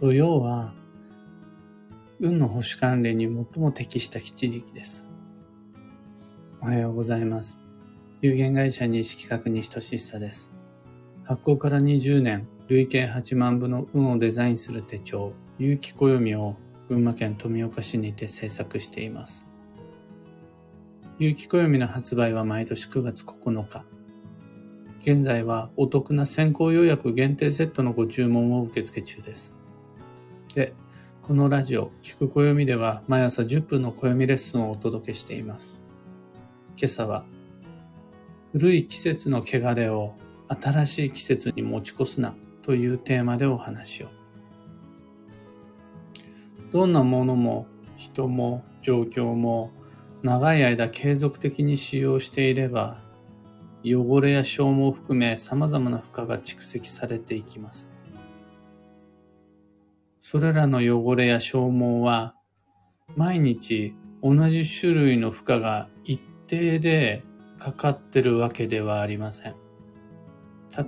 土曜は、運の保守関連に最も適した基地時期です。おはようございます。有限会社西企画西俊久です。発行から20年、累計8万部の運をデザインする手帳、有機暦を群馬県富岡市にて制作しています。有機暦の発売は毎年9月9日。現在はお得な先行予約限定セットのご注文を受け付け中です。で、このラジオ、聞く暦では毎朝10分の暦レッスンをお届けしています。今朝は、古い季節の汚れを新しい季節に持ち越すなというテーマでお話を。どんなものも人も状況も長い間継続的に使用していれば汚れや消耗を含め様々な負荷が蓄積されていきます。それらの汚れや消耗は毎日同じ種類の負荷が一定でかかってるわけではありません。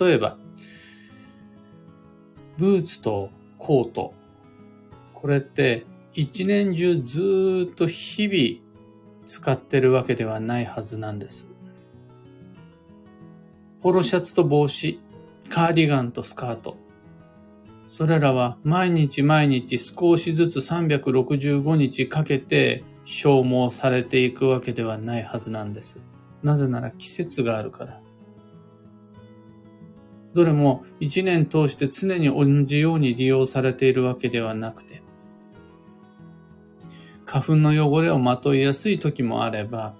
例えば、ブーツとコート。これって一年中ずっと日々使ってるわけではないはずなんです。ポロシャツと帽子、カーディガンとスカート。それらは毎日毎日少しずつ365日かけて消耗されていくわけではないはずなんです。なぜなら季節があるから。どれも一年通して常に同じように利用されているわけではなくて、花粉の汚れをまといやすい時もあれば、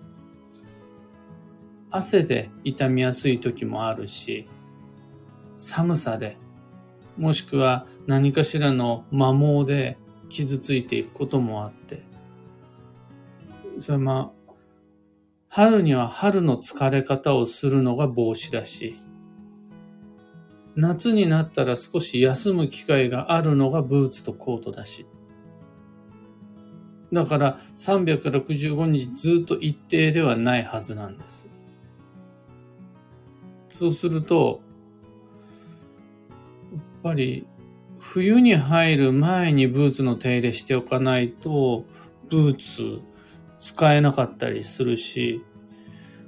汗で痛みやすい時もあるし、寒さで、もしくは何かしらの摩耗で傷ついていくこともあって、それまあ、春には春の疲れ方をするのが帽子だし、夏になったら少し休む機会があるのがブーツとコートだし。だから365日ずっと一定ではないはずなんです。そうすると、ぱり冬に入る前にブーツの手入れしておかないと、ブーツ使えなかったりするし、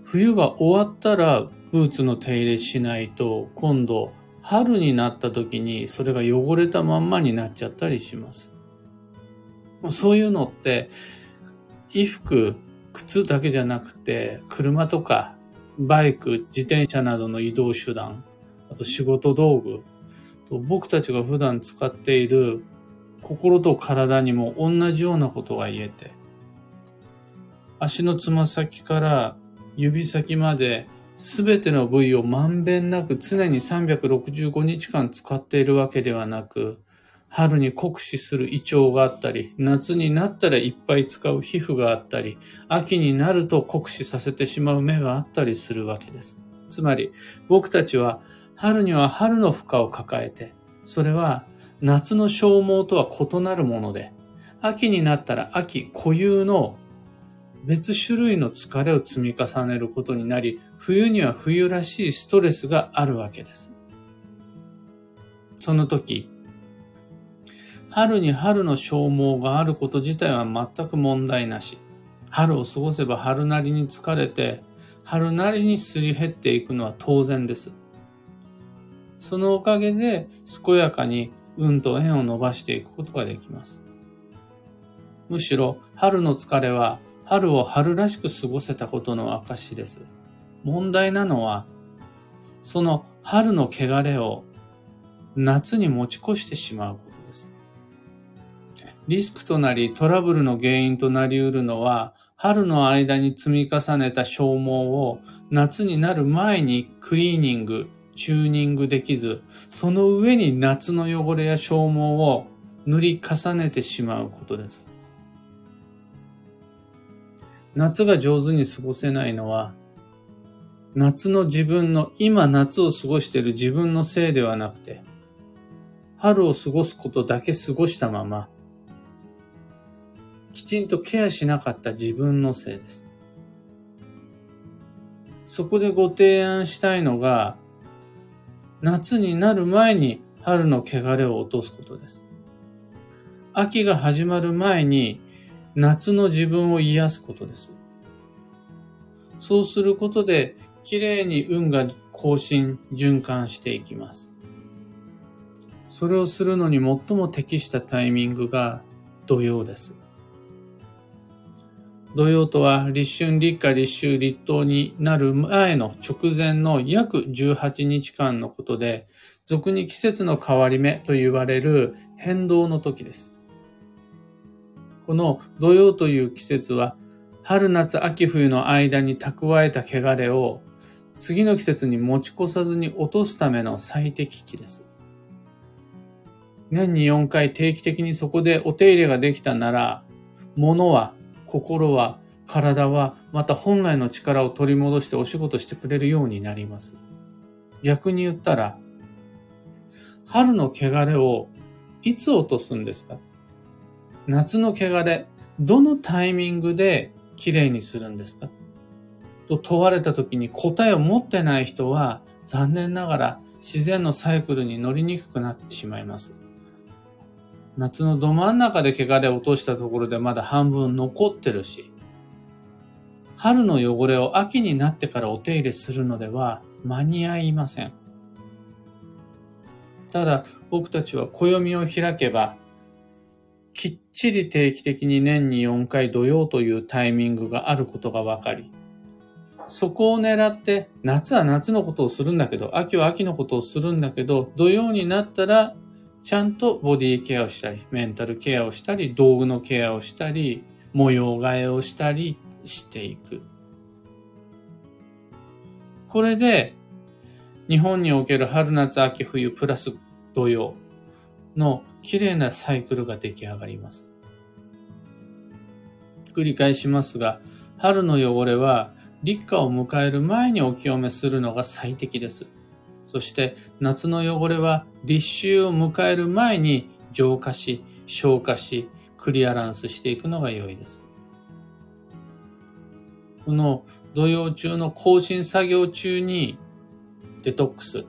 冬が終わったらブーツの手入れしないと、今度春になった時にそれが汚れたまんまになっちゃったりします。そういうのって、衣服、靴だけじゃなくて、車とかバイク、自転車などの移動手段、あと仕事道具、と僕たちが普段使っている心と体にも同じようなことが言えて、足のつま先から指先まで全ての部位をまんべんなく常に365日間使っているわけではなく、春に酷使する胃腸があったり、夏になったらいっぱい使う皮膚があったり、秋になると酷使させてしまう目があったりするわけです。つまり、僕たちは春には春の負荷を抱えて、それは夏の消耗とは異なるもので、秋になったら秋固有の別種類の疲れを積み重ねることになり、冬には冬らしいストレスがあるわけです。その時、春に春の消耗があること自体は全く問題なし。春を過ごせば春なりに疲れて、春なりにすり減っていくのは当然です。そのおかげで健やかに運と縁を伸ばしていくことができます。むしろ春の疲れは春を春らしく過ごせたことの証です。問題なのは、その春の汚れを夏に持ち越してしまうことです。リスクとなりトラブルの原因となり得るのは、春の間に積み重ねた消耗を夏になる前にクリーニング、チューニングできず、その上に夏の汚れや消耗を塗り重ねてしまうことです。夏が上手に過ごせないのは、夏の自分の、今夏を過ごしている自分のせいではなくて、春を過ごすことだけ過ごしたまま、きちんとケアしなかった自分のせいです。そこでご提案したいのが、夏になる前に春の汚れを落とすことです。秋が始まる前に夏の自分を癒すことです。そうすることで、きれいに運が更新、循環していきます。それをするのに最も適したタイミングが土曜です。土曜とは立春、立夏、立秋、立冬になる前の直前の約18日間のことで、俗に季節の変わり目と言われる変動の時です。この土曜という季節は、春夏秋冬の間に蓄えた汚れを次の季節に持ち越さずに落とすための最適期です。年に4回定期的にそこでお手入れができたなら、物は、心は、体は、また本来の力を取り戻してお仕事してくれるようになります。逆に言ったら、春の汚れをいつ落とすんですか？夏の汚れ、どのタイミングできれいにするんですか？と問われた時に答えを持ってない人は残念ながら自然のサイクルに乗りにくくなってしまいます。夏のど真ん中で汚れを落としたところでまだ半分残ってるし、春の汚れを秋になってからお手入れするのでは間に合いません。ただ、僕たちは暦を開けば、きっちり定期的に年に4回土曜というタイミングがあることが分かり、そこを狙って、夏は夏のことをするんだけど、秋は秋のことをするんだけど、土曜になったら、ちゃんとボディケアをしたり、メンタルケアをしたり、道具のケアをしたり、模様替えをしたりしていく。これで、日本における春夏秋冬プラス土曜の綺麗なサイクルが出来上がります。繰り返しますが、春の汚れは立夏を迎える前にお清めするのが最適です。そして夏の汚れは立秋を迎える前に浄化し、消化し、クリアランスしていくのが良いです。この土曜中の更新作業中にデトックス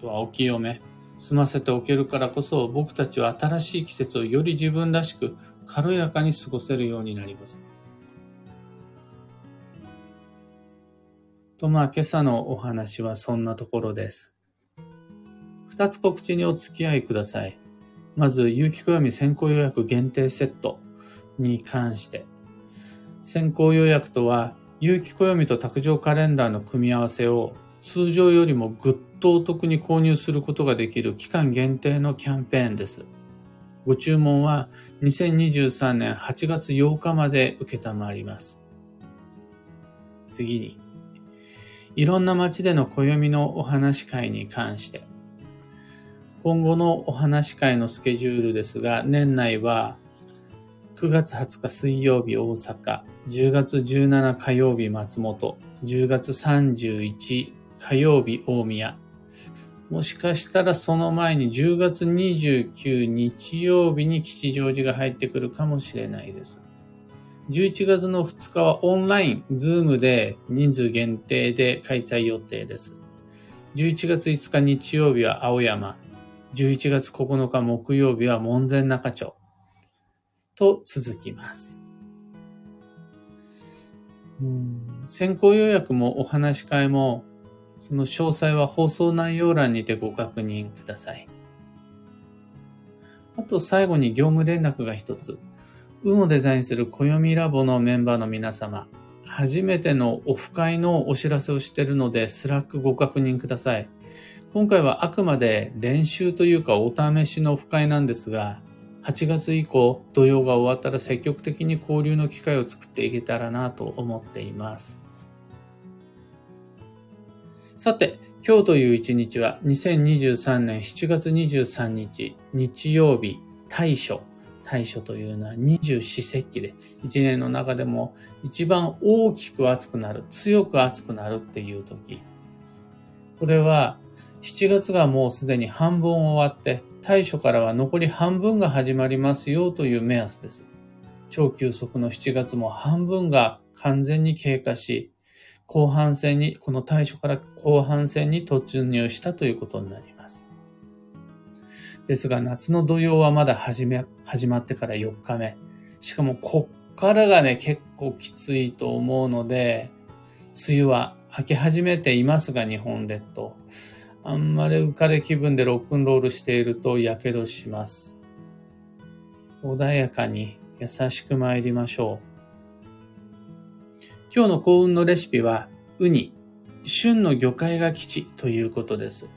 とはお清め、済ませておけるからこそ僕たちは新しい季節をより自分らしく軽やかに過ごせるようになります。とまあ今朝のお話はそんなところです。二つ告知にお付き合いください。まず、有機暦先行予約限定セットに関して。先行予約とは、有機暦と卓上カレンダーの組み合わせを通常よりもぐっとお得に購入することができる期間限定のキャンペーンです。ご注文は2023年8月8日まで受けたまわります。次に、いろんな街での暦のお話し会に関して、今後のお話し会のスケジュールですが、年内は9月20日水曜日大阪、10月17火曜日松本、10月31火曜日大宮。もしかしたらその前に10月29日曜日に吉祥寺が入ってくるかもしれないです。11月の2日はオンライン、ズームで人数限定で開催予定です。11月5日日曜日は青山、11月9日木曜日は門前仲町と続きます。先行予約もお話し会もその詳細は放送内容欄にてご確認ください。あと最後に業務連絡が一つ。運をデザインする暦ラボのメンバーの皆様、初めてのオフ会のお知らせをしているので、スラックご確認ください。今回はあくまで練習というかお試しのオフ会なんですが、8月以降、土用が終わったら積極的に交流の機会を作っていけたらなと思っています。さて、今日という一日は2023年7月23日、日曜日、大暑。大暑というのは二十四節気で、一年の中でも一番大きく暑くなる、強く暑くなるっていう時。これは7月がもうすでに半分終わって、大暑からは残り半分が始まりますよという目安です。超急速の7月も半分が完全に経過し、後半戦に、この対処から後半戦に突入したということになります。ですが、夏の土曜はまだ始め、始まってから4日目。しかも、こっからがね、結構きついと思うので、梅雨は明け始めていますが、日本列島。あんまり浮かれ気分でロックンロールしていると火傷します。穏やかに優しく参りましょう。今日の幸運のレシピは、ウニ、旬の魚介が基地ということです。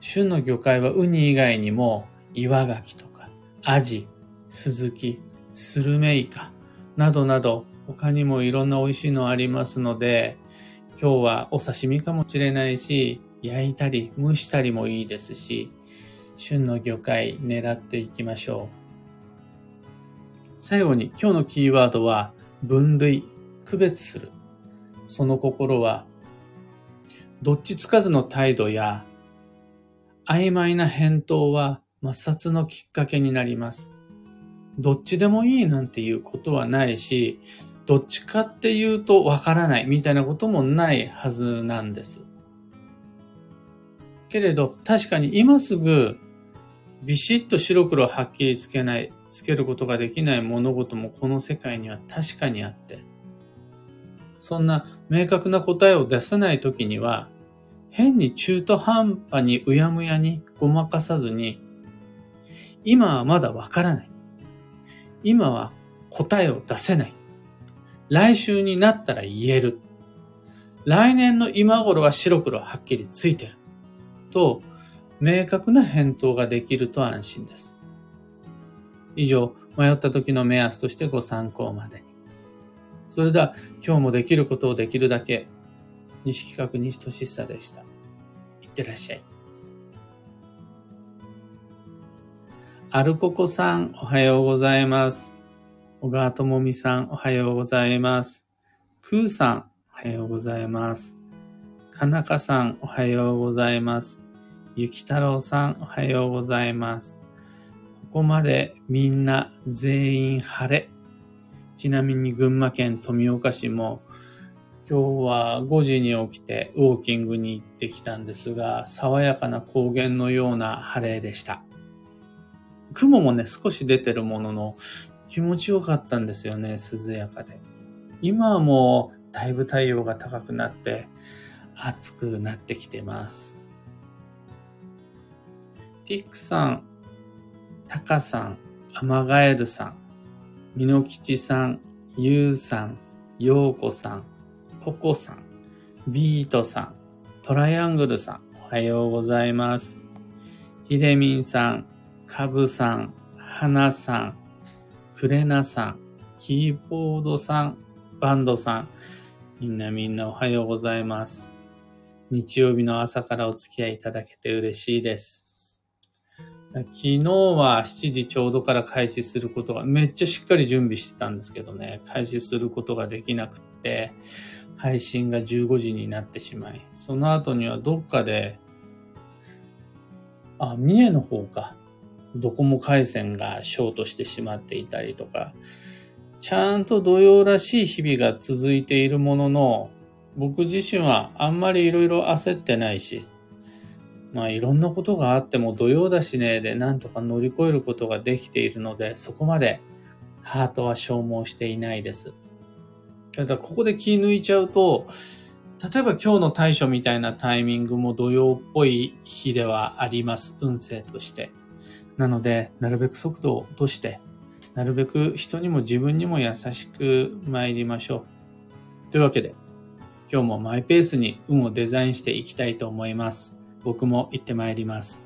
旬の魚介はウニ以外にも、岩牡蠣とか、アジ、スズキ、スルメイカ、などなど、他にもいろんな美味しいのありますので、今日はお刺身かもしれないし、焼いたり蒸したりもいいですし、旬の魚介狙っていきましょう。最後に今日のキーワードは分類、区別する。その心は、どっちつかずの態度や曖昧な返答は抹殺のきっかけになります。どっちでもいいなんていうことはないし、どっちかっていうとわからないみたいなこともないはずなんです。けれど、確かに今すぐビシッと白黒はっきりつけない、つけることができない物事もこの世界には確かにあって、そんな明確な答えを出さないときには、変に中途半端にうやむやにごまかさずに、今はまだわからない。今は答えを出せない。来週になったら言える。来年の今頃は白黒はっきりついてる。と、明確な返答ができると安心です。以上、迷った時の目安としてご参考までに。それでは、今日もできることをできるだけ、西企画西俊久でした。いってらっしゃい。アルココさん、おはようございます。小川智美さん、おはようございます。クーさん、おはようございます。かなかさん、おはようございます。ゆきたろうさん、おはようございます。ここまでみんな全員晴れ。ちなみに群馬県富岡市も今日は5時に起きてウォーキングに行ってきたんですが、爽やかな高原のような晴れでした。雲もね、少し出てるものの、気持ちよかったんですよね、涼やかで。今はもう、だいぶ太陽が高くなって、暑くなってきてます。ティックさん、タカさん、アマガエルさん、ミノキチさん、ユウさん、ヨーコさん、ココさん、ビートさん、トライアングルさん、おはようございます。ヒデミンさん、カブさん、ハナさん、クレナさん、キーボードさん、バンドさん、みんなみんなおはようございます。日曜日の朝からお付き合いいただけて嬉しいです。昨日は7時ちょうどから開始することが、めっちゃしっかり準備してたんですけどね、開始することができなくって、配信が15時になってしまい、その後にはどっかで、あ、三重の方か。ドコモ回線がショートしてしまっていたりとか、ちゃんと土曜らしい日々が続いているものの、僕自身はあんまりいろいろ焦ってないし、まあいろんなことがあっても土曜だしねでなんとか乗り越えることができているので、そこまでハートは消耗していないです。ただここで気抜いちゃうと、例えば今日の対処みたいなタイミングも土曜っぽい日ではあります。運勢として。なので、なるべく速度を落として、なるべく人にも自分にも優しく参りましょう。というわけで、今日もマイペースに運をデザインしていきたいと思います。僕も行って参ります。